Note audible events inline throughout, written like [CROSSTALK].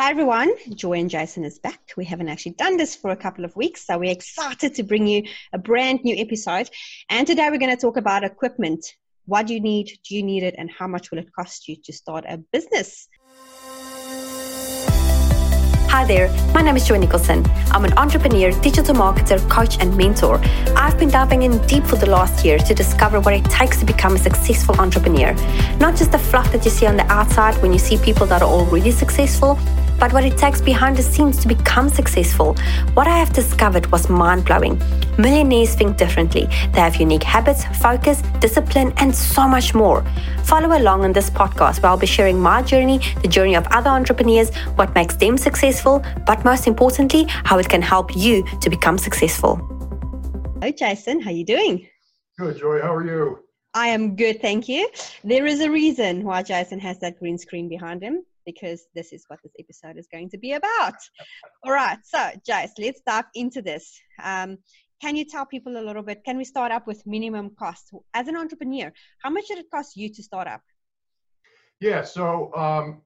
Hi everyone, Joy and Jason is back. We haven't actually done this for a couple of weeks, so we're excited to bring you a brand new episode. And today we're going to talk about equipment. What do you need? Do you need it? And how much will it cost you to start a business? Hi there, my name is Joy Nicholson. I'm an entrepreneur, digital marketer, coach, and mentor. I've been diving in deep for the last year to discover what it takes to become a successful entrepreneur. Not just the fluff that you see on the outside when you see people that are already successful, but what it takes behind the scenes to become successful. What I have discovered was mind blowing. Millionaires think differently. They have unique habits, focus, discipline, and so much more. Follow along on this podcast where I'll be sharing my journey, the journey of other entrepreneurs, what makes them successful, but most importantly, how it can help you to become successful. Hello, Jason. How are you doing? Good, Joy. How are you? I am good, thank you. There is a reason why Jason has that green screen behind him because this is what this episode is going to be about. [LAUGHS] All right, so Jace, let's dive into this. Um, can you tell people a little bit? Can we start up with minimum cost as an entrepreneur? How much did it cost you to start up? Yeah, so um,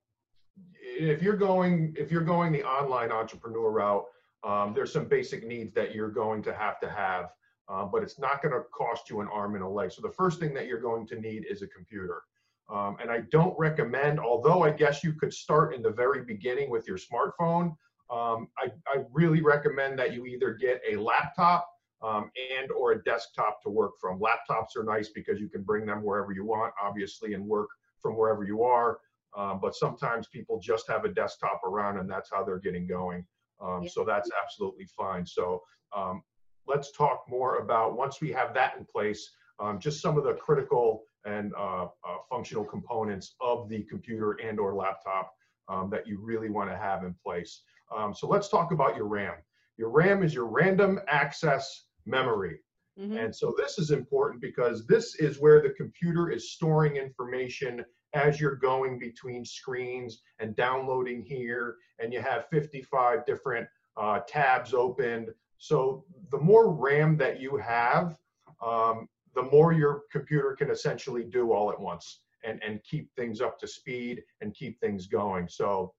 if you're going if you're going the online entrepreneur route, um, there's some basic needs that you're going to have to have, uh, but it's not going to cost you an arm and a leg. So the first thing that you're going to need is a computer. Um, and I don't recommend, although I guess you could start in the very beginning with your smartphone, um, I, I, really recommend that you either get a laptop um, and or a desktop to work from. Laptops are nice because you can bring them wherever you want, obviously, and work from wherever you are. Um, but sometimes people just have a desktop around and that's how they're getting going. Um, yeah. So that's absolutely fine. So um, let's talk more about once we have that in place, just some of the critical and uh, uh, functional components of the computer and or laptop um, that you really want to have in place. Um, so let's talk about your RAM. Your RAM is your random access memory. Mm-hmm. And so this is important because this is where the computer is storing information as you're going between screens and downloading here, and you have 55 different uh, tabs opened. So the more RAM that you have, um, the more your computer can essentially do all at once and, and keep things up to speed and keep things going. So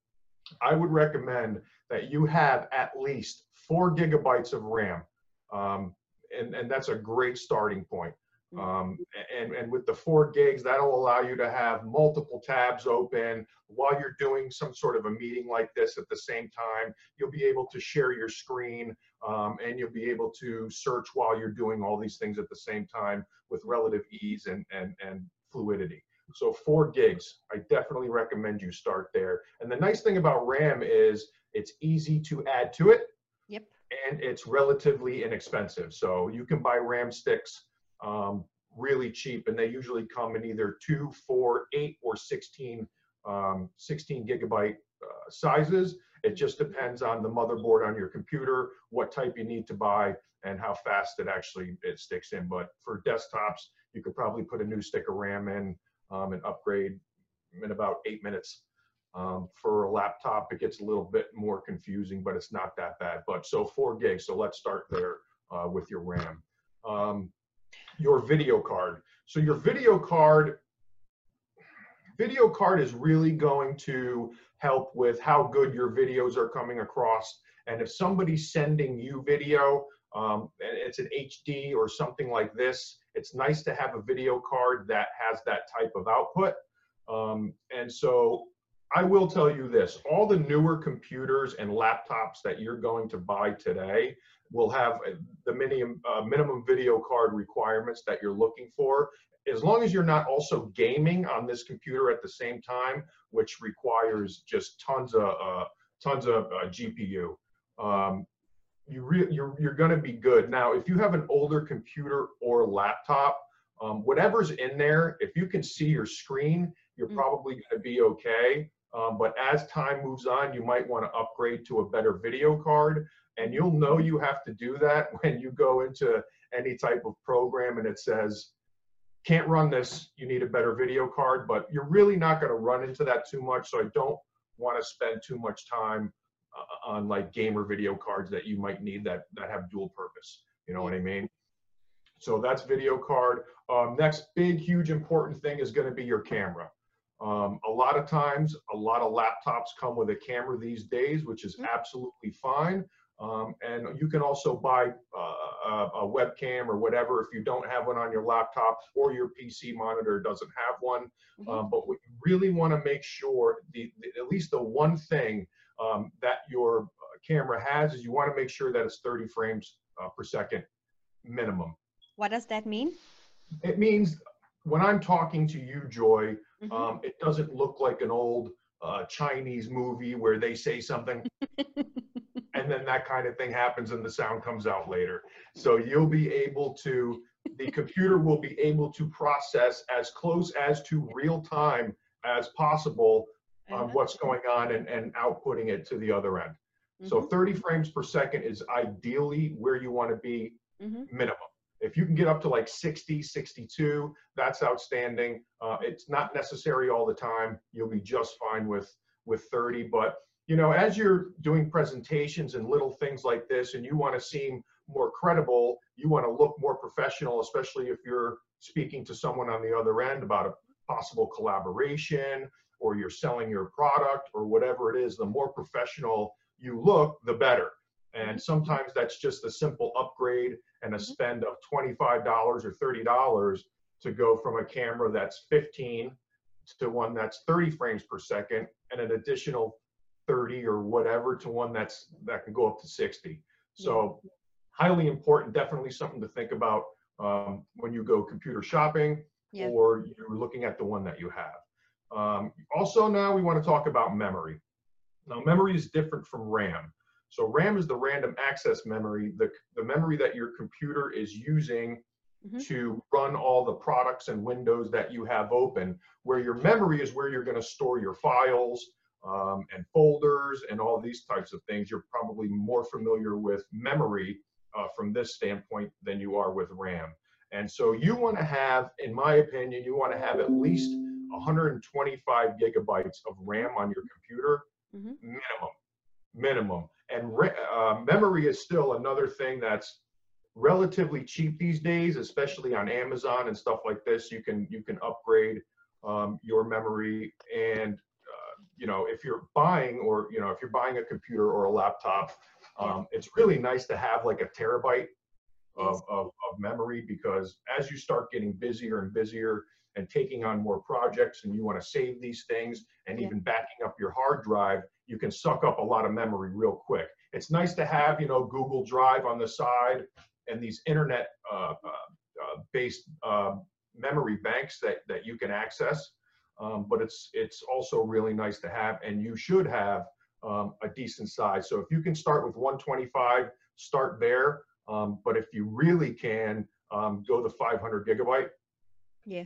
I would recommend that you have at least four gigabytes of RAM. Um, and, and that's a great starting point. Um, and, and with the four gigs, that'll allow you to have multiple tabs open while you're doing some sort of a meeting like this at the same time. You'll be able to share your screen um, and you'll be able to search while you're doing all these things at the same time with relative ease and, and, and fluidity. So four gigs, I definitely recommend you start there. And the nice thing about RAM is it's easy to add to it. Yep. And it's relatively inexpensive. So you can buy RAM sticks um, really cheap, and they usually come in either two, four, eight, or 16, um, 16 gigabyte uh, sizes. It just depends on the motherboard on your computer, what type you need to buy, and how fast it actually it sticks in. But for desktops, you could probably put a new stick of RAM in um, and upgrade in about eight minutes. Um, for a laptop, it gets a little bit more confusing, but it's not that bad. But so four gigs. So let's start there uh, with your RAM. Um, your video card. So your video card, video card is really going to help with how good your videos are coming across. And if somebody's sending you video, um, and it's an HD or something like this, it's nice to have a video card that has that type of output. Um, and so I will tell you this, all the newer computers and laptops that you're going to buy today will have the minimum, uh, minimum video card requirements that you're looking for. As long as you're not also gaming on this computer at the same time, which requires just tons of uh, tons of uh, GPU, um, you re- you're you're going to be good. Now, if you have an older computer or laptop, um, whatever's in there, if you can see your screen, you're mm. probably going to be okay. Um, but as time moves on, you might want to upgrade to a better video card. And you'll know you have to do that [LAUGHS] when you go into any type of program and it says, can't run this, you need a better video card, but you're really not going to run into that too much. So I don't want to spend too much time uh, on like gamer video cards that you might need that, that have dual purpose. You know what I mean? So that's video card. Um, next big, huge, important thing is going to be your camera. Um, a lot of times, a lot of laptops come with a camera these days, which is Mhm. absolutely fine. Um, and you can also buy uh, a, a webcam or whatever if you don't have one on your laptop or your PC monitor doesn't have one. Mhm. Um, but what you really want to make sure, the, the, at least the one thing um, that your uh, camera has is you want to make sure that it's 30 frames uh, per second minimum. What does that mean? It means when I'm talking to you, Joy, Mhm. um, it doesn't look like an old uh, Chinese movie where they say something [LAUGHS] then that kind of thing happens and the sound comes out later. So you'll be able to, the computer will be able to process as close as to real time as possible on Uh-huh. what's going on and, and outputting it to the other end. So Mhm. 30 frames per second is ideally where you want to be Mhm. minimum. If you can get up to like 60, 62, that's outstanding. Uh, it's not necessary all the time. You'll be just fine with with 30. But you know, as you're doing presentations and little things like this, and you want to seem more credible, you want to look more professional, especially if you're speaking to someone on the other end about a possible collaboration or you're selling your product or whatever it is. The more professional you look, the better. And sometimes that's just a simple upgrade and a Mhm. spend of $25 or $30 to go from a camera that's 15 to one that's 30 frames per second and an additional 30 or whatever to one that's that can go up to 60. So highly important, definitely something to think about um, when you go computer shopping Yeah. or you're looking at the one that you have. Um, also now we want to talk about memory. Now memory is different from RAM. So RAM is the random access memory, the, the memory that your computer is using Mhm. to run all the products and windows that you have open, where your memory is where you're going to store your files um, and folders and all these types of things. You're probably more familiar with memory uh, from this standpoint than you are with RAM. And so you want to have, in my opinion, you want to have at least 125 gigabytes of RAM on your computer mm -hmm. minimum minimum and uh, memory is still another thing that's relatively cheap these days especially on amazon and stuff like this you can you can upgrade um, your memory and you know if you're buying or you know if you're buying a computer or a laptop um, it's really nice to have like a terabyte of, of, of memory because as you start getting busier and busier and taking on more projects and you want to save these things and Yeah. even backing up your hard drive you can suck up a lot of memory real quick. It's nice to have you know google drive on the side and these internet uh, uh, uh, based uh, memory banks that that you can access um, but it's it's also really nice to have and you should have um, a decent size so if you can start with 125 start there um, but if you really can um, go the 500 gigabyte Yeah.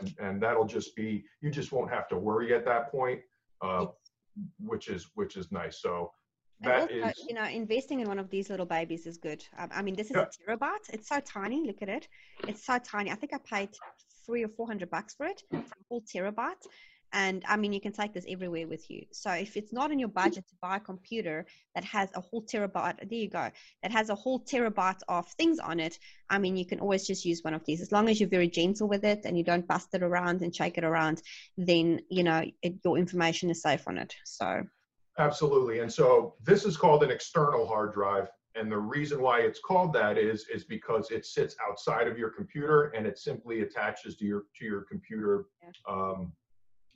and, and that'll just be you just won't have to worry at that point uh, which is which is nice so that also, is you know, investing in one of these little babies is good. Um, I mean, this is Yeah. a terabyte. It's so tiny. Look at it. It's so tiny. I think I paid three or four hundred bucks for it for a whole terabyte. And I mean, you can take this everywhere with you. So if it's not in your budget to buy a computer that has a whole terabyte, there you go, that has a whole terabyte of things on it. I mean, you can always just use one of these as long as you're very gentle with it and you don't bust it around and shake it around. Then you know it, your information is safe on it. So Absolutely. And so this is called an external hard drive. And the reason why it's called that is, is because it sits outside of your computer and it simply attaches to your, to your computer um,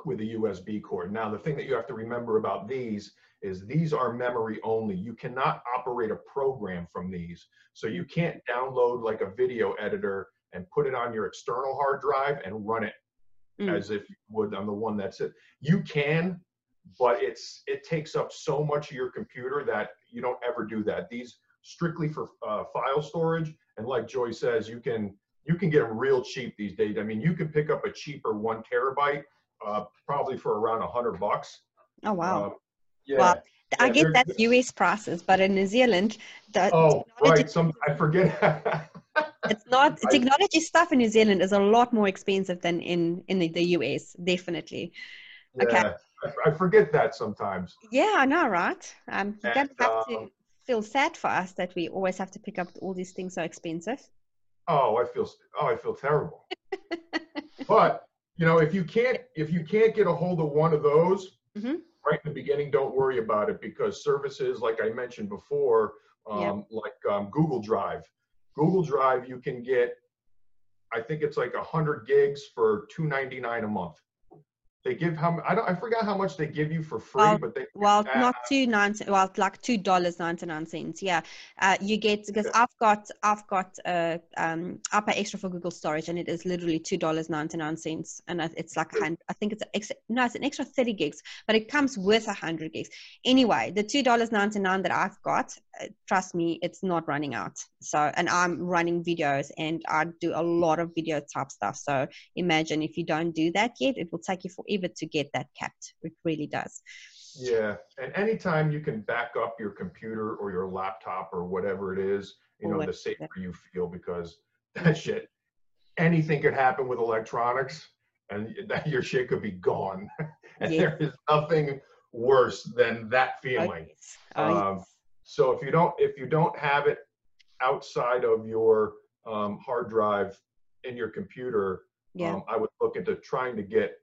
with a USB cord. Now, the thing that you have to remember about these is these are memory only. You cannot operate a program from these. So you can't download like a video editor and put it on your external hard drive and run it Mm. as if you would on the one that's it. You can, but it's it takes up so much of your computer that you don't ever do that. These strictly for uh, file storage, and like Joy says, you can you can get them real cheap these days. I mean, you can pick up a cheaper one terabyte uh, probably for around a hundred bucks. oh wow. Uh, yeah. Well, I Yeah, get that's US prices, but in New Zealand, the oh, right. Some I forget. [LAUGHS] it's not [LAUGHS] I- technology stuff in New Zealand is a lot more expensive than in in the, US, definitely. Okay. I, I forget that sometimes. Yeah, I know, right? Um, you And, have to um, feel sad for us that we always have to pick up all these things so expensive. Oh, I feel oh, I feel terrible. [LAUGHS] but you know, if you can't if you can't get a hold of one of those Mhm. right in the beginning, don't worry about it because services like I mentioned before, um, like um, Google Drive, Google Drive, you can get, I think it's like hundred gigs for two ninety nine a month. They give how I don't I forgot how much they give you for free, Well, but they Well, Uh, not two ninety. Well, like two dollars ninety nine cents. Yeah, uh, you get because Yeah. I've got I've got uh, um I pay extra for Google storage, and it is literally two dollars ninety nine cents, and it's like a I think it's extra, no, it's an extra thirty gigs, but it comes with a hundred gigs. Anyway, the two dollars ninety nine that I've got, uh, trust me, it's not running out. So, and I'm running videos, and I do a lot of video type stuff. So imagine if you don't do that yet, it will take you forever to get that capped. It really does. Yeah, and anytime you can back up your computer or your laptop or whatever it is, you know, the safer you feel because that shit, anything could happen with electronics and [LAUGHS] that your shit could be gone. [LAUGHS] and Yes. there is nothing worse than that Oh, feeling. yes. Oh, Um, yes. So if you don't if you don't have it outside of your um, hard drive in your computer, Yeah. um, I would look into trying to get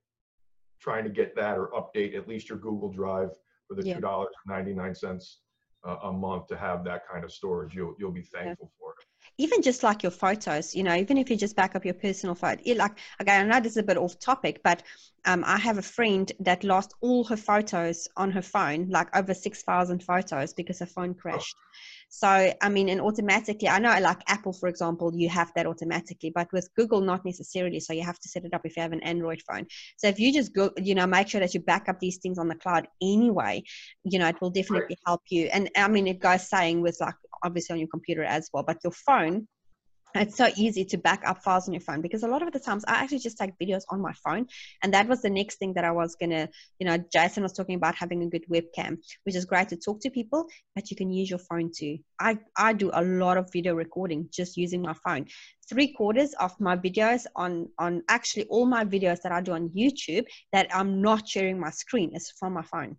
trying to get that or update at least your Google Drive for the Yeah. two dollars ninety nine cents a month to have that kind of storage. You'll you'll be thankful for it. even just like your photos, you know, even if you just back up your personal photo, it like again, I know this is a bit off topic, but um, I have a friend that lost all her photos on her phone, like over six thousand photos, because her phone crashed. So I mean, and automatically, I know like Apple, for example, you have that automatically, but with Google, not necessarily. So you have to set it up if you have an Android phone. So if you just go, you know, make sure that you back up these things on the cloud anyway, you know, it will definitely help you. And I mean, it goes saying with like obviously on your computer as well, but your phone it's so easy to back up files on your phone because a lot of the times I actually just take videos on my phone. And that was the next thing that I was going to, you know, Jason was talking about having a good webcam, which is great to talk to people, but you can use your phone too. I, I do a lot of video recording just using my phone. Three quarters of my videos on, on actually all my videos that I do on YouTube that I'm not sharing my screen is from my phone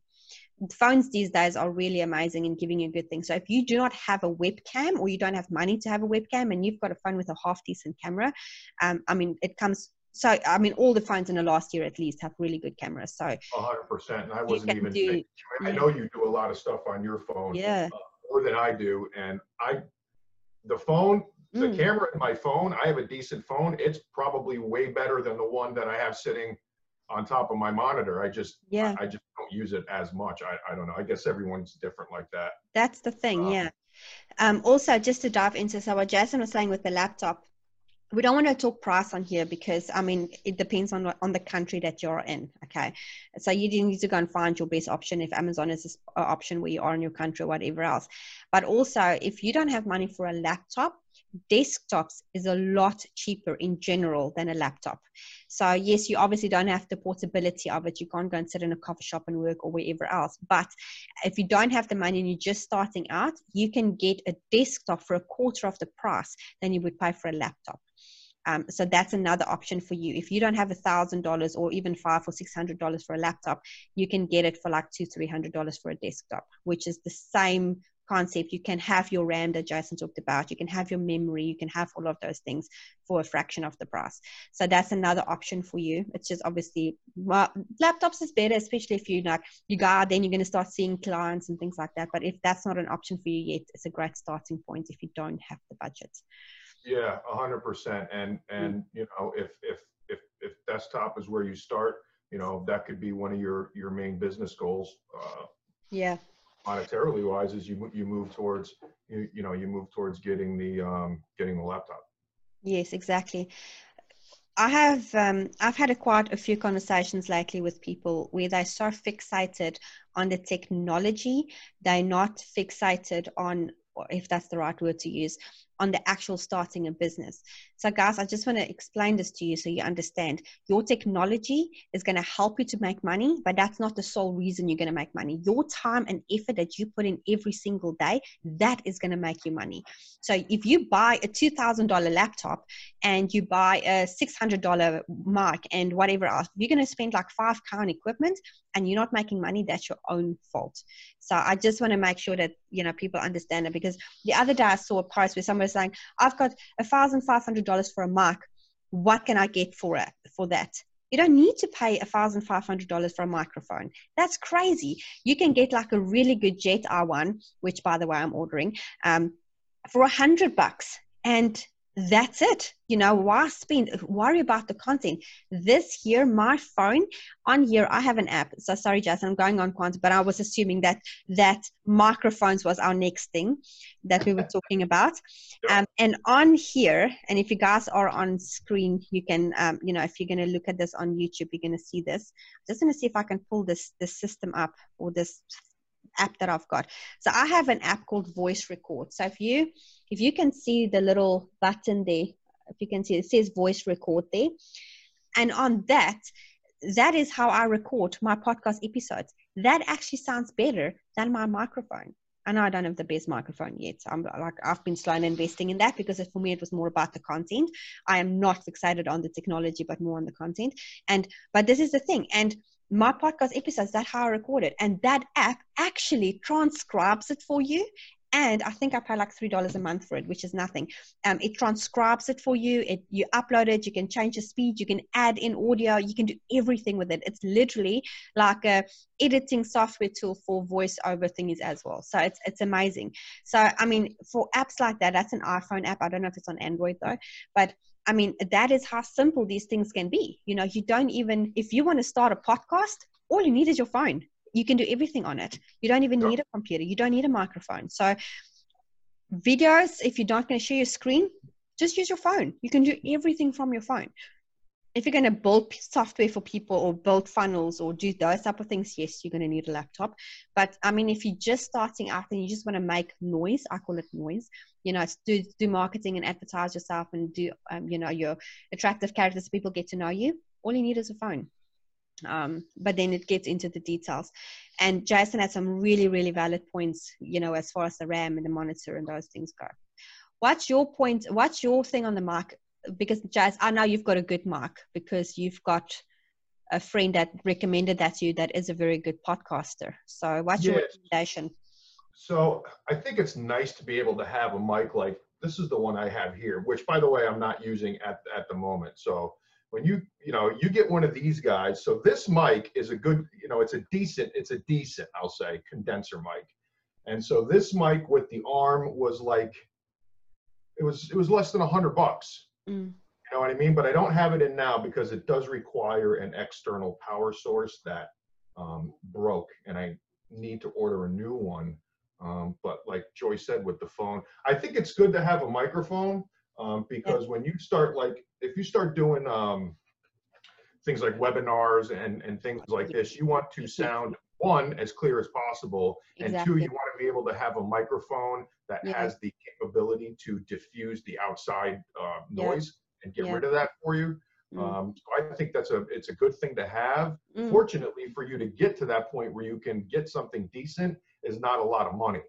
phones these days are really amazing in giving you good things. So if you do not have a webcam or you don't have money to have a webcam and you've got a phone with a half decent camera, um, I mean, it comes. So I mean, all the phones in the last year at least have really good cameras. So hundred percent. And I wasn't even do- thinking, I yeah. know you do a lot of stuff on your phone. yeah, uh, more than I do. And I, the phone, the Mm. camera in my phone, I have a decent phone. It's probably way better than the one that I have sitting on top of my monitor. I just, yeah, I just don't use it as much. I, I don't know. I guess everyone's different like that. that's the thing. uh, Yeah. Um, also, just to dive into so what Jason was saying with the laptop, we don't want to talk price on here because I mean it depends on what- on the country that you're in. Okay, so you do need to go and find your best option if Amazon is an option where you are in your country or whatever else. But also, if you don't have money for a laptop, desktops is a lot cheaper in general than a laptop. So yes, you obviously don't have the portability of it. You can't go and sit in a coffee shop and work or wherever else. But if you don't have the money and you're just starting out, you can get a desktop for a quarter of the price than you would pay for a laptop. Um, so that's another option for you. If you don't have a thousand dollars or even five or six hundred dollars for a laptop, you can get it for like two, three hundred dollars for a desktop, which is the same concept. You can have your RAM that Jason talked about. You can have your memory. You can have all of those things for a fraction of the price. So that's another option for you. It's just obviously well, laptops is better, especially if you like you go out, then you're going to start seeing clients and things like that. But if that's not an option for you yet, it's a great starting point if you don't have the budget. Yeah, a hundred percent. And, and, you know, if, if, if, if desktop is where you start, you know, that could be one of your, your main business goals, uh, Yeah. Monetarily wise, as you, you move towards, you, you know, you move towards getting the, um, getting the laptop. Yes, exactly. I have um, I've had a quite a few conversations lately with people where they're so fixated on the technology, they're not fixated on, if that's the right word to use, on the actual starting a business. So, guys, I just want to explain this to you so you understand. Your technology is going to help you to make money, but that's not the sole reason you're going to make money. Your time and effort that you put in every single day, that is going to make you money. So, if you buy a $2,000 laptop and you buy a $600 mic and whatever else, you're going to spend like five on equipment and you're not making money, that's your own fault. So I just want to make sure that you know people understand it because the other day I saw a post where somebody was saying, "I've got a thousand five hundred dollars for a mic. What can I get for it for that?" You don't need to pay $1,500 for a microphone. That's crazy. You can get like a really good Yeti one, which by the way, I'm ordering, um, for a hundred bucks. And that's it. You know why spend worry about the content. This here my phone on here i have an app. So sorry jason i'm going on quant but i was assuming that that microphones was our next thing that we were talking about. [LAUGHS] Um, and on here and if you guys are on screen you can um, you know if you're going to look at this on youtube you're going to see this. I'm just going to see if i can pull this this system up or this app that I've got. So I have an app called Voice Record. So if you if you can see the little button there, if you can see it says Voice Record there, and on that, that is how I record my podcast episodes. That actually sounds better than my microphone. Know I don't have the best microphone yet. So I'm like I've been slowly investing in that because for me it was more about the content. I am not fixated on the technology, but more on the content. And but this is the thing. And my podcast episodes, that's how I record it. And that app actually transcribes it for you. And I think I pay like three dollars a month for it, which is nothing. Um, it transcribes it for you. It you upload it. You can change the speed. You can add in audio. You can do everything with it. It's literally like a editing software tool for voiceover things as well. So it's it's amazing. So I mean, for apps like that, that's an iPhone app. I don't know if it's on Android though, but I mean, that is how simple these things can be. You know, you don't even, if you want to start a podcast, all you need is your phone. You can do everything on it. You don't even need a computer. You don't need a microphone. So, videos, if you're not going to share your screen, just use your phone. You can do everything from your phone if you're going to build software for people or build funnels or do those type of things, yes, you're going to need a laptop. But I mean, if you're just starting out and you just want to make noise, I call it noise, you know, do, do marketing and advertise yourself and do, um, you know, your attractive characters, people get to know you. All you need is a phone. Um, but then it gets into the details. And Jason had some really, really valid points, you know, as far as the RAM and the monitor and those things go. What's your point? What's your thing on the market? because Jazz, I know you've got a good mark because you've got a friend that recommended that to you that is a very good podcaster. So what's your recommendation? So I think it's nice to be able to have a mic like this is the one I have here, which by the way, I'm not using at, at the moment. So when you, you know, you get one of these guys, so this mic is a good, you know, it's a decent, it's a decent, I'll say condenser mic. And so this mic with the arm was like, it was, it was less than a hundred bucks. Mm. You know what I mean? But I don't have it in now because it does require an external power source that um, broke, and I need to order a new one. Um, but like Joy said with the phone, I think it's good to have a microphone um, because when you start like if you start doing um, things like webinars and and things like this, you want to sound one as clear as possible, exactly. and two you want to be able to have a microphone that yeah. has the capability to diffuse the outside uh, noise yeah. and get yeah. rid of that for you. Mm. Um, so I think that's a it's a good thing to have. Mm. Fortunately, for you to get to that point where you can get something decent is not a lot of money.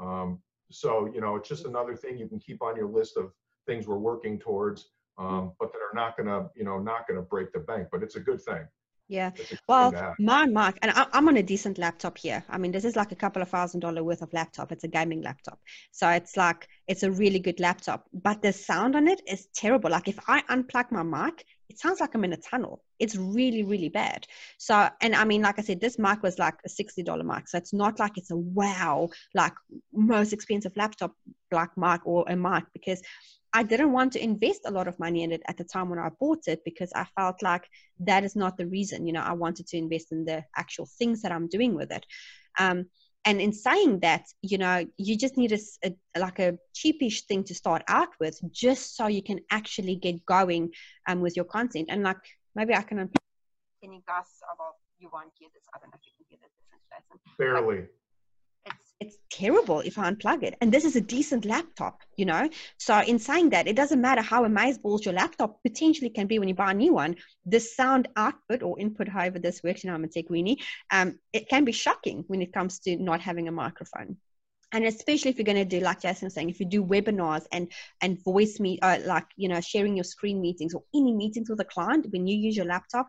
Um, so you know, it's just another thing you can keep on your list of things we're working towards, um, mm. but that are not gonna you know not gonna break the bank. But it's a good thing. Yeah. Well, my mic, and I, am on a decent laptop here. I mean, this is like a couple of thousand dollar worth of laptop. It's a gaming laptop. So it's like, it's a really good laptop, but the sound on it is terrible. Like if I unplug my mic, it sounds like I'm in a tunnel. It's really, really bad. So, and I mean, like I said, this mic was like a $60 mic. So it's not like it's a wow, like most expensive laptop, like mic or a mic because I didn't want to invest a lot of money in it at the time when I bought it because I felt like that is not the reason. You know, I wanted to invest in the actual things that I'm doing with it. Um, and in saying that, you know, you just need a, a, like a cheapish thing to start out with, just so you can actually get going um, with your content. And like maybe I can. Can you guys? About you won't hear this. I don't know if you can hear the difference, Barely. But, it's terrible if I unplug it. And this is a decent laptop, you know? So, in saying that, it doesn't matter how amazeballs your laptop potentially can be when you buy a new one, the sound output or input, however this works, you know, I'm a tech weenie, um, it can be shocking when it comes to not having a microphone. And especially if you're going to do, like Jason was saying, if you do webinars and and voice me, uh, like you know, sharing your screen meetings or any meetings with a client, when you use your laptop,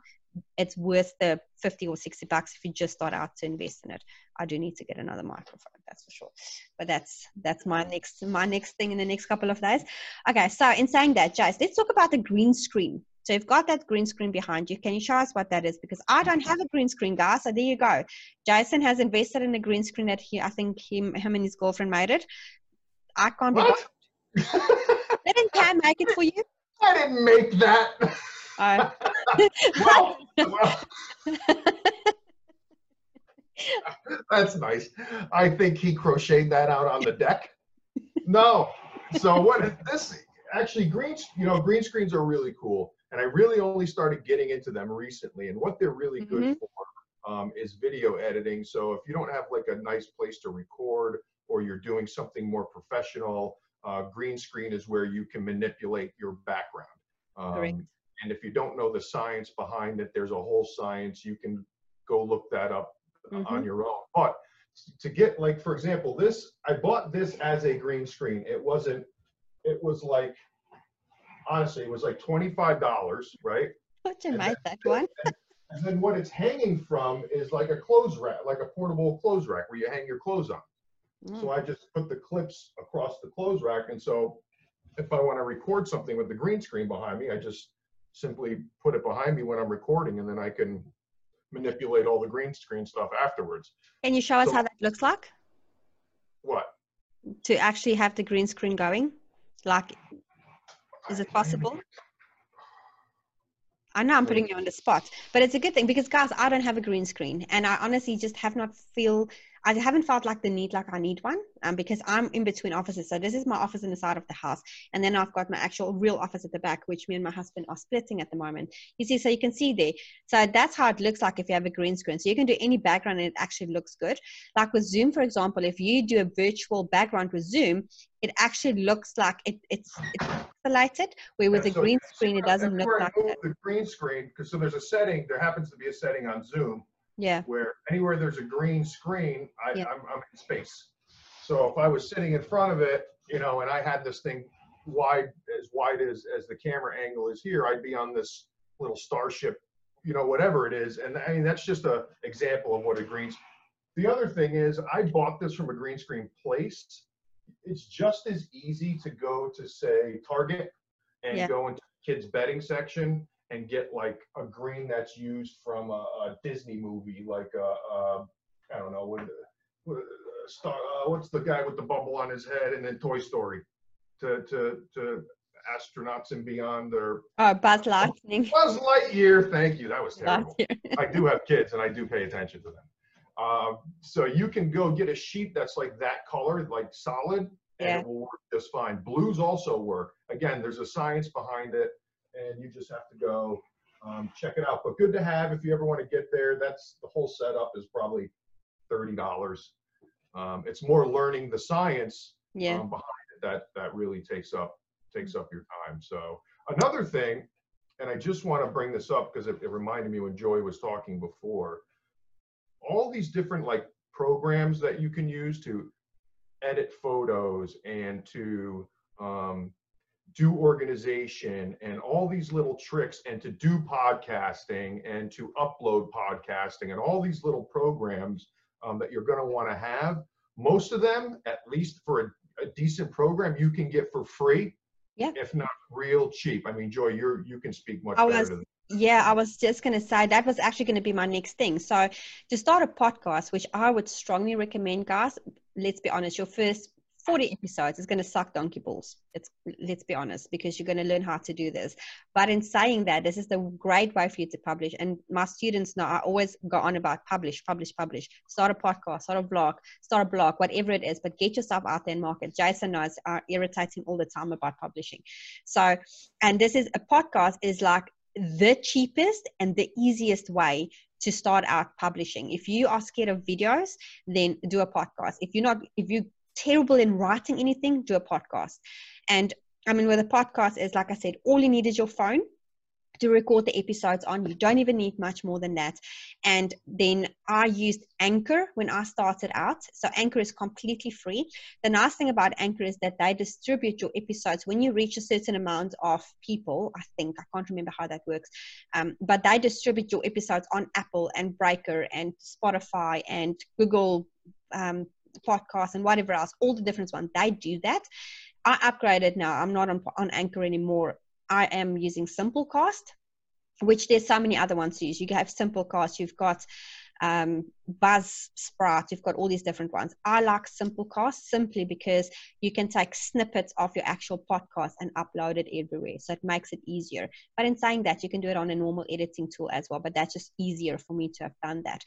it's worth the 50 or 60 bucks if you just start out to invest in it. I do need to get another microphone that's for sure. But that's that's my next my next thing in the next couple of days. Okay so in saying that jace let's talk about the green screen So you've got that green screen behind you. Can you show us what that is? Because I don't have a green screen, guys. So there you go. Jason has invested in a green screen that he, I think him, him and his girlfriend made it. I can't be. What? Didn't Pam make it for you? [LAUGHS] I didn't make that. Oh. [LAUGHS] well, well, [LAUGHS] that's nice. I think he crocheted that out on the deck. No. So what is this? Actually, green, you know, green screens are really cool, and I really only started getting into them recently. And what they're really good Mhm. for um, is video editing. So if you don't have like a nice place to record, or you're doing something more professional, uh, green screen is where you can manipulate your background. Um, and if you don't know the science behind it, there's a whole science. You can go look that up on your own. But to get like, for example, this, I bought this as a green screen. It wasn't, it was like, honestly, it was like $25, right? You And made that one? [LAUGHS] And then what it's hanging from is like a clothes rack, like a portable clothes rack where you hang your clothes on. Mm. So I just put the clips across the clothes rack. And so if I want to record something with the green screen behind me, I just simply put it behind me when I'm recording and then I can manipulate all the green screen stuff afterwards. Can you show us So- how that looks like What? to actually have the green screen going? Like, is it possible? I know I'm putting you on the spot, but it's a good thing because guys, I don't have a green screen, and I honestly just have not feel. I haven't felt like the need like I need one, um, because I'm in between offices. So this is my office in the side of the house, and then I've got my actual real office at the back, which me and my husband are splitting at the moment. You see, so you can see there. So that's how it looks like if you have a green screen. So you can do any background, and it actually looks good. Like with Zoom, for example, if you do a virtual background with Zoom, it actually looks like it, it's it's pixelated. Where with Yeah, a so green screen, it doesn't look like that. The green screen, because so there's a setting, there happens to be a setting on Zoom Yeah. where anywhere there's a green screen, I, Yeah. I'm, I'm in space. So if I was sitting in front of it, you know, and I had this thing wide, as wide as, as the camera angle is here, I'd be on this little starship, you know, whatever it is. And I mean, that's just a example of what a green. The other thing is I bought this from a green screen place. It's just as easy to go to say Target and Yeah. go into kids bedding section and get like a green that's used from a, a Disney movie, like a, a I don't know what, what uh, star, uh, what's the guy with the bubble on his head and then Toy Story, to to to astronauts and beyond or Oh, Buzz Lightning. [LAUGHS] Buzz Lightyear. Thank you. That was terrible. I do have kids and I do pay attention to them. Um, so you can go get a sheet that's like that color, like solid, and Yeah. it will work just fine. Blues also work. Again, there's a science behind it, and you just have to go um, check it out. But good to have if you ever want to get there. That's the whole setup is probably thirty dollars. Um, it's more learning the science Yeah. um, behind it that that really takes up takes up your time. So another thing, and I just want to bring this up because it, it reminded me when Joy was talking before. All these different like programs that you can use to edit photos and to um, do organization and all these little tricks and to do podcasting and to upload podcasting and all these little programs um, that you're going to want to have most of them at least for a, a decent program you can get for free Yeah. if not real cheap i mean joy you're you can speak much I better was- than Yeah, I was just going to say that was actually going to be my next thing. So, to start a podcast, which I would strongly recommend, guys, let's be honest, your first 40 episodes is going to suck donkey balls. It's let's be honest, because you're going to learn how to do this. But in saying that, this is the great way for you to publish. And my students know I always go on about publish, publish, publish. Start a podcast, start a blog, start a blog, whatever it is. But get yourself out there and market. Jason knows are irritating all the time about publishing. So, and this is a podcast is like the cheapest and the easiest way to start out publishing. If you are scared of videos, then do a podcast. If you're not, if you're terrible in writing anything, do a podcast. And I mean, with a podcast is like I said, all you need is your phone to record the episodes on. You don't even need much more than that. And then I used Anchor when I started out. So Anchor is completely free. The nice thing about Anchor is that they distribute your episodes when you reach a certain amount of people. I think I can't remember how that works, um, but they distribute your episodes on Apple and Breaker and Spotify and Google um, Podcasts and whatever else. All the different ones they do that. I upgraded now. I'm not on on Anchor anymore. I am using Simplecast. which there's so many other ones to use. You have Simplecast, you've got um, Buzzsprout, you've got all these different ones. I like Simplecast simply because you can take snippets of your actual podcast and upload it everywhere. So it makes it easier. But in saying that, you can do it on a normal editing tool as well. But that's just easier for me to have done that.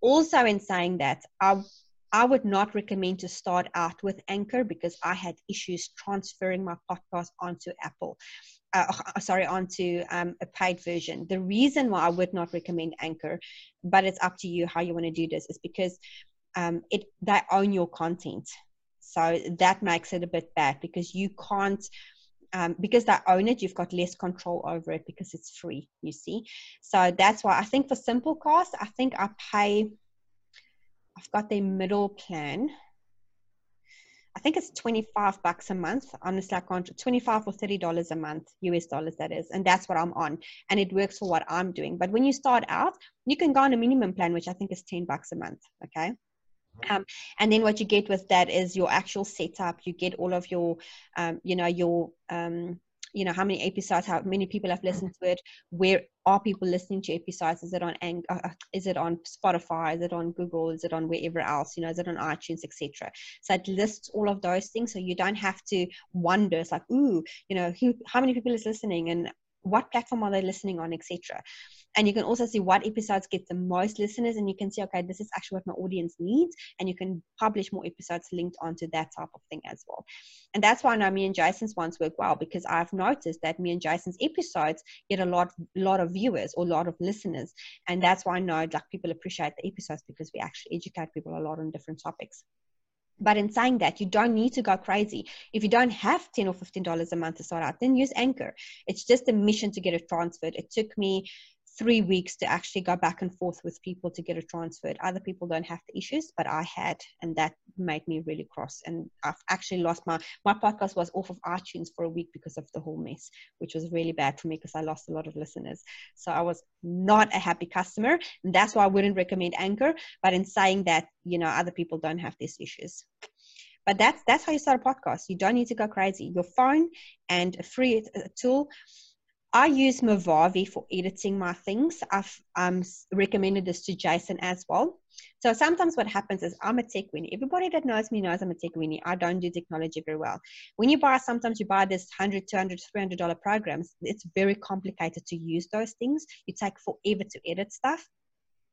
Also, in saying that, I I would not recommend to start out with Anchor because I had issues transferring my podcast onto Apple. Uh, uh, sorry, onto um, a paid version. The reason why I would not recommend Anchor, but it's up to you how you want to do this, is because um, it they own your content, so that makes it a bit bad because you can't. Um, because they own it, you've got less control over it because it's free. You see, so that's why I think for simple Simplecast, I think I pay I've got their middle plan. I think it's 25 bucks a month. Honestly, I can't, 25 or $30 a month, US dollars, that is. And that's what I'm on. And it works for what I'm doing. But when you start out, you can go on a minimum plan, which I think is 10 bucks a month. Okay. Um, and then what you get with that is your actual setup. You get all of your, um, you know, your um, you know how many episodes how many people have listened to it where are people listening to episodes? Is it on uh, uh, is it on spotify? Is it on google? Is it on wherever else? You know is it on itunes etc so it lists all of those things so you don't have to wonder it's like ooh you know who, how many people is listening and what platform are they listening on etc and you can also see what episodes get the most listeners and you can see okay this is actually what my audience needs and you can publish more episodes linked onto that type of thing as well and that's why I know me and Jason's ones work well because I've noticed that me and Jason's episodes get a lot lot of viewers or a lot of listeners and that's why I know like people appreciate the episodes because we actually educate people a lot on different topics but in saying that, you don't need to go crazy. If you don't have 10 or $15 a month to start out, then use Anchor. It's just a mission to get it transferred. It took me three weeks to actually go back and forth with people to get it transferred. Other people don't have the issues, but I had, and that made me really cross. And I've actually lost my my podcast was off of iTunes for a week because of the whole mess, which was really bad for me because I lost a lot of listeners. So I was not a happy customer, and that's why I wouldn't recommend Anchor. But in saying that, you know, other people don't have these issues but that's that's how you start a podcast you don't need to go crazy your phone and a free tool I use Movavi for editing my things. I've um, recommended this to Jason as well. So sometimes what happens is I'm a tech weenie. Everybody that knows me knows I'm a tech weenie. I don't do technology very well. When you buy, sometimes you buy this 100 200 $300 programs. It's very complicated to use those things. You take forever to edit stuff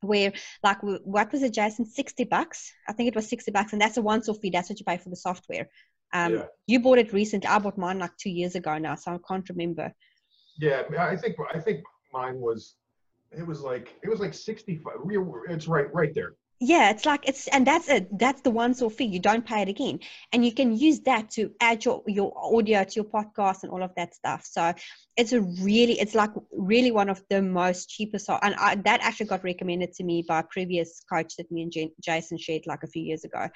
where like what was it jason 60 bucks i think it was 60 bucks and that's a once off fee that's what you pay for the software um, yeah. you bought it recently i bought mine like two years ago now so i can't remember yeah, I think I think mine was it was like it was like 65 it's right right there. Yeah it's like it's and that's it that's the one off fee you don't pay it again. And you can use that to add your your audio to your podcast and all of that stuff. So it's a really it's like really one of the most cheapest and I, that actually got recommended to me by a previous coach that me and jason shared like a few years ago.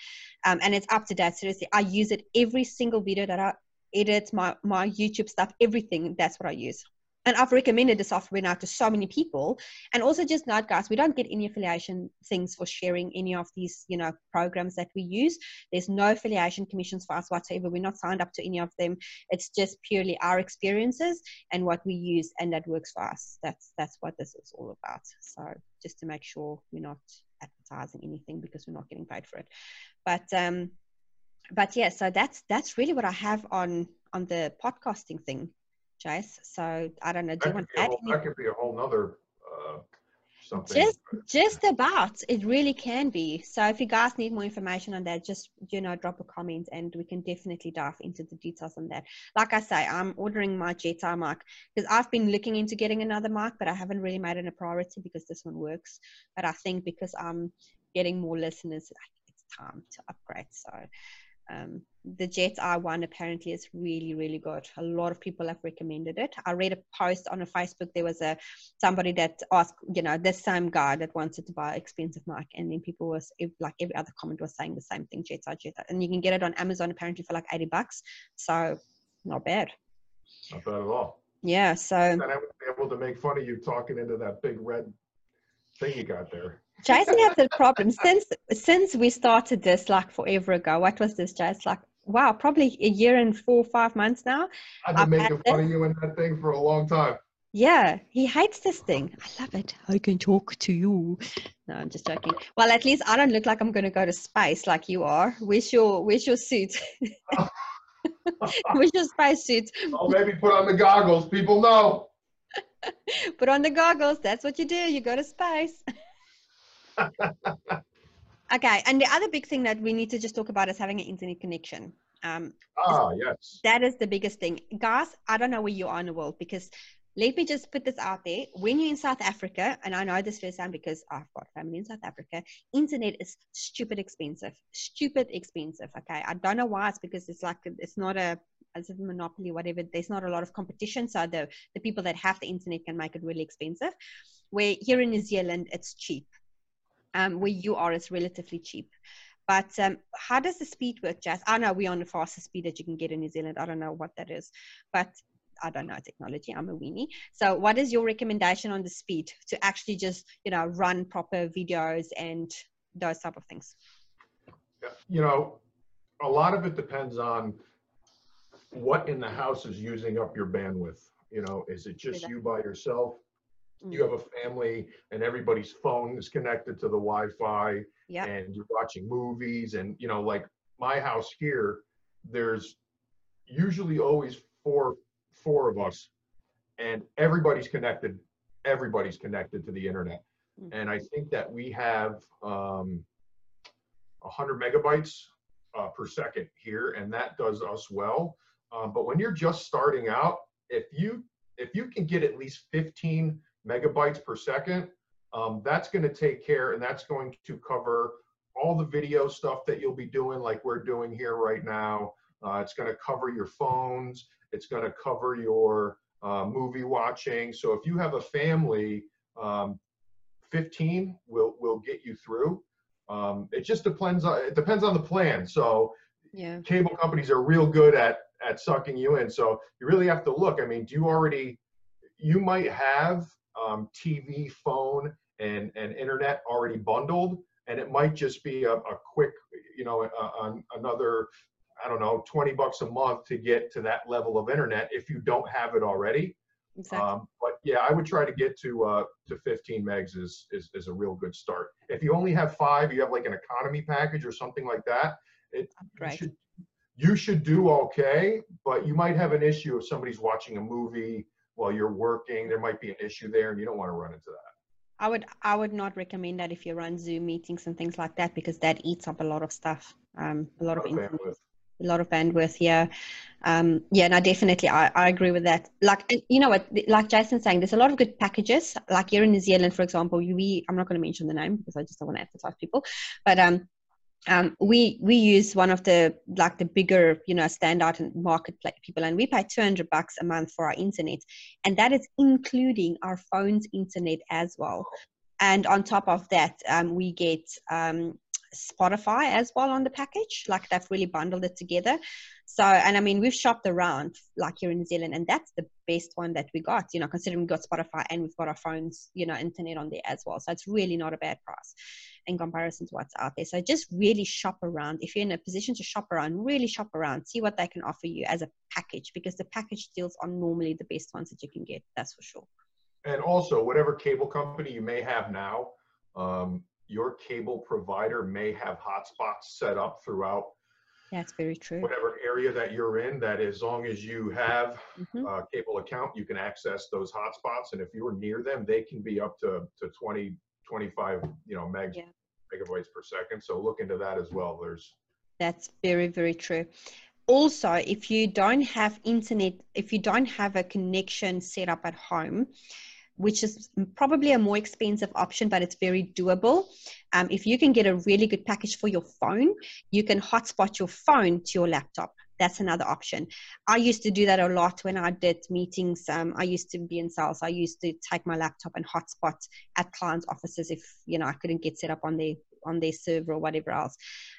Um, and it's up to date seriously. I use it every single video that i edit my my youtube stuff everything that's what i use and I've recommended the software now to so many people. And also just note, guys, we don't get any affiliation things for sharing any of these, you know, programs that we use. There's no affiliation commissions for us whatsoever. We're not signed up to any of them. It's just purely our experiences and what we use, and that works for us. That's that's what this is all about. So just to make sure we're not advertising anything because we're not getting paid for it. But um, but yeah, so that's that's really what I have on on the podcasting thing. Jace. So I don't know. Do you want to add? Whole, that could be a whole nother uh, something. Just, just about. It really can be. So if you guys need more information on that, just you know, drop a comment, and we can definitely dive into the details on that. Like I say, I'm ordering my Yeti mic because I've been looking into getting another mic, but I haven't really made it a priority because this one works. But I think because I'm getting more listeners, it's time to upgrade. So um, the Yeti one apparently is really really good. A lot of people have recommended it. I read a post on a facebook. There was a somebody that asked you know this same guy that wanted to buy expensive mic and then people was like every other comment was saying the same thing Yeti Yeti and you can get it on amazon apparently for like 80 bucks. So not bad. Not bad at all. Yeah so and i would be able to make fun of you talking into that big red thing you got there Jason has a problem since since we started this like forever ago. What was this, Jason? Like wow, probably a year and four five months now. I've been I've making fun this. of you in that thing for a long time. Yeah, he hates this thing. I love it. I can talk to you. No, I'm just joking. Well, at least I don't look like I'm going to go to space like you are. Where's your Where's your suit? [LAUGHS] where's your space suit? Oh, maybe put on the goggles. People know. [LAUGHS] put on the goggles. That's what you do. You go to space. [LAUGHS] [LAUGHS] okay, and the other big thing that we need to just talk about is having an internet connection. Um, ah, yes. That is the biggest thing. Guys, I don't know where you are in the world because let me just put this out there. When you're in South Africa, and I know this firsthand because I've got family in South Africa, internet is stupid expensive. Stupid expensive. Okay. I don't know why. It's because it's like, it's not a, as a monopoly, whatever. There's not a lot of competition. So the, the people that have the internet can make it really expensive. Where here in New Zealand, it's cheap. Um, where you are, it's relatively cheap. But um, how does the speed work, Jazz? I know we're on the fastest speed that you can get in New Zealand. I don't know what that is. But I don't know technology. I'm a weenie. So, what is your recommendation on the speed to actually just, you know, run proper videos and those type of things? You know, a lot of it depends on what in the house is using up your bandwidth. You know, is it just you by yourself? Mm. You have a family and everybody's phone is connected to the Wi-Fi yep. and you're watching movies and you know, like my house here, there's usually always four four of us, and everybody's connected. Everybody's connected to the internet, mm-hmm. and I think that we have um, 100 megabytes uh, per second here, and that does us well. Um, but when you're just starting out, if you if you can get at least 15 megabytes per second, um, that's going to take care, and that's going to cover all the video stuff that you'll be doing, like we're doing here right now. Uh, it's going to cover your phones. It's going to cover your uh, movie watching. So if you have a family, um, 15 will will get you through. Um, it just depends on it depends on the plan. So yeah. cable companies are real good at at sucking you in. So you really have to look. I mean, do you already? You might have um, TV, phone, and and internet already bundled, and it might just be a, a quick, you know, a, a, another I don't know, 20 bucks a month to get to that level of internet if you don't have it already. Exactly. Um, but yeah, I would try to get to uh, to 15 megs is, is is a real good start. If you only have five, you have like an economy package or something like that. It right. you, should, you should do okay, but you might have an issue if somebody's watching a movie while you're working. There might be an issue there, and you don't want to run into that. I would I would not recommend that if you run Zoom meetings and things like that because that eats up a lot of stuff, um, a lot of bandwidth a lot of bandwidth yeah um, yeah no definitely I, I agree with that like you know what like jason's saying there's a lot of good packages like here in new zealand for example we i'm not going to mention the name because i just don't want to advertise people but um um, we we use one of the like the bigger you know standout and marketplace people and we pay 200 bucks a month for our internet and that is including our phone's internet as well. And on top of that um, we get um, Spotify as well on the package. Like they've really bundled it together. So, and I mean, we've shopped around like here in New Zealand, and that's the best one that we got, you know, considering we got Spotify and we've got our phones, you know, internet on there as well. So it's really not a bad price in comparison to what's out there. So just really shop around. If you're in a position to shop around, really shop around, see what they can offer you as a package because the package deals are normally the best ones that you can get. That's for sure. And also, whatever cable company you may have now, um, your cable provider may have hotspots set up throughout that's very true. Whatever area that you're in, that as long as you have mm-hmm. a cable account, you can access those hotspots. And if you're near them, they can be up to, to 20, 25, you know, megs, yeah. megabytes per second. So look into that as well. There's that's very, very true. Also, if you don't have internet, if you don't have a connection set up at home, which is probably a more expensive option, but it's very doable. Um, if you can get a really good package for your phone, you can hotspot your phone to your laptop. That's another option. I used to do that a lot when I did meetings. Um, I used to be in sales. I used to take my laptop and hotspot at clients' offices if you know I couldn't get set up on their on their server or whatever else.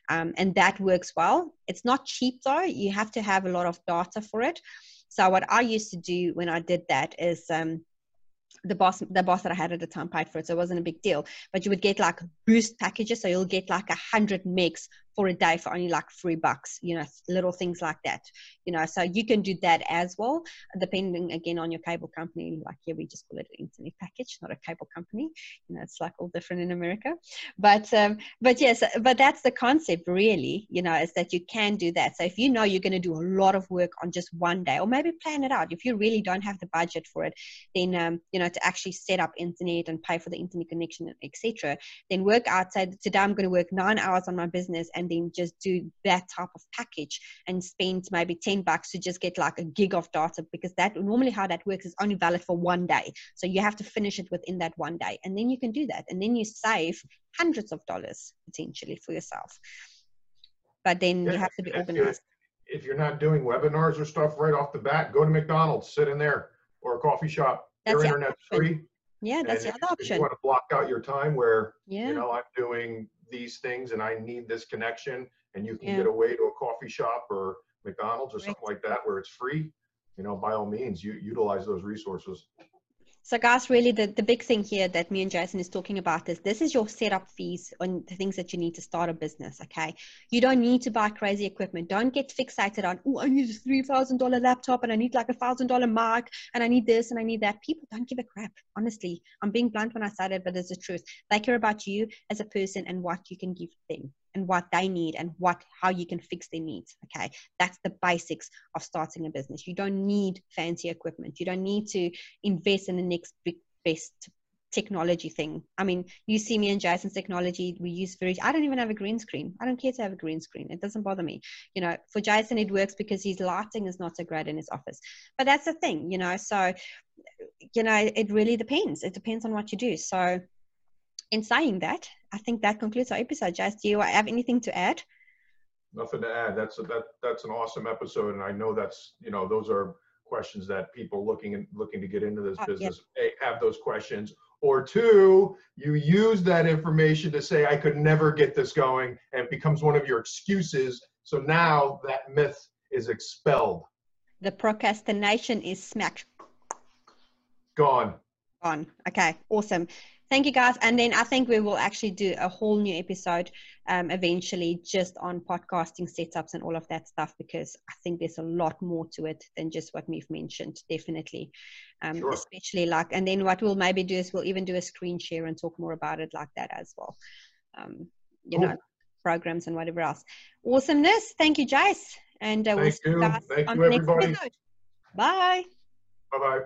Um, and that works well. It's not cheap though. You have to have a lot of data for it. So what I used to do when I did that is um, the boss the boss that I had at the time paid for it, so it wasn't a big deal. But you would get like boost packages. So you'll get like a hundred megs for a day for only like three bucks, you know, little things like that, you know. So you can do that as well, depending again on your cable company. Like here, we just call it an internet package, not a cable company. You know, it's like all different in America. But um, but yes, but that's the concept really, you know, is that you can do that. So if you know you're going to do a lot of work on just one day, or maybe plan it out. If you really don't have the budget for it, then um, you know to actually set up internet and pay for the internet connection, etc. Then work outside. Today I'm going to work nine hours on my business and and then just do that type of package and spend maybe 10 bucks to just get like a gig of data because that normally how that works is only valid for one day. So you have to finish it within that one day. And then you can do that. And then you save hundreds of dollars potentially for yourself. But then yeah, you have to be organized. If you're not doing webinars or stuff right off the bat, go to McDonald's, sit in there or a coffee shop. That's Your internet's free. Yeah, that's and the other option. You want to block out your time where yeah. you know I'm doing these things and I need this connection and you can yeah. get away to a coffee shop or McDonald's or something like that where it's free, you know, by all means, you utilize those resources. So, guys, really, the, the big thing here that me and Jason is talking about is this is your setup fees on the things that you need to start a business. Okay, you don't need to buy crazy equipment. Don't get fixated on oh, I need a three thousand dollar laptop and I need like a thousand dollar mic and I need this and I need that. People don't give a crap. Honestly, I'm being blunt when I say it, but it's the truth. They care about you as a person and what you can give them and what they need and what how you can fix their needs okay? That's the basics of starting a business. You don't need fancy equipment. You don't need to invest in the next big best technology thing. I mean you see me and jason's technology we use very i don't even have a green screen. I don't care to have a green screen. It doesn't bother me. You know for jason it works because his lighting is not so great in his office. But that's the thing you know? So you know it really depends. It depends on what you do. So in saying that, I think that concludes our episode. Jess, do you have anything to add? Nothing to add. That's a, that that's an awesome episode, and I know that's you know those are questions that people looking and looking to get into this uh, business yeah. have those questions. Or two, you use that information to say I could never get this going, and it becomes one of your excuses. So now that myth is expelled. The procrastination is smacked. Gone. Gone. Okay, awesome. Thank you, guys. And then I think we will actually do a whole new episode um, eventually just on podcasting setups and all of that stuff because I think there's a lot more to it than just what we've mentioned, definitely. Um, sure. Especially like, and then what we'll maybe do is we'll even do a screen share and talk more about it like that as well. Um, you cool. know, programs and whatever else. Awesomeness. Thank you, Jace. And uh, we'll see you. guys Thank you, everybody. Bye. Bye bye.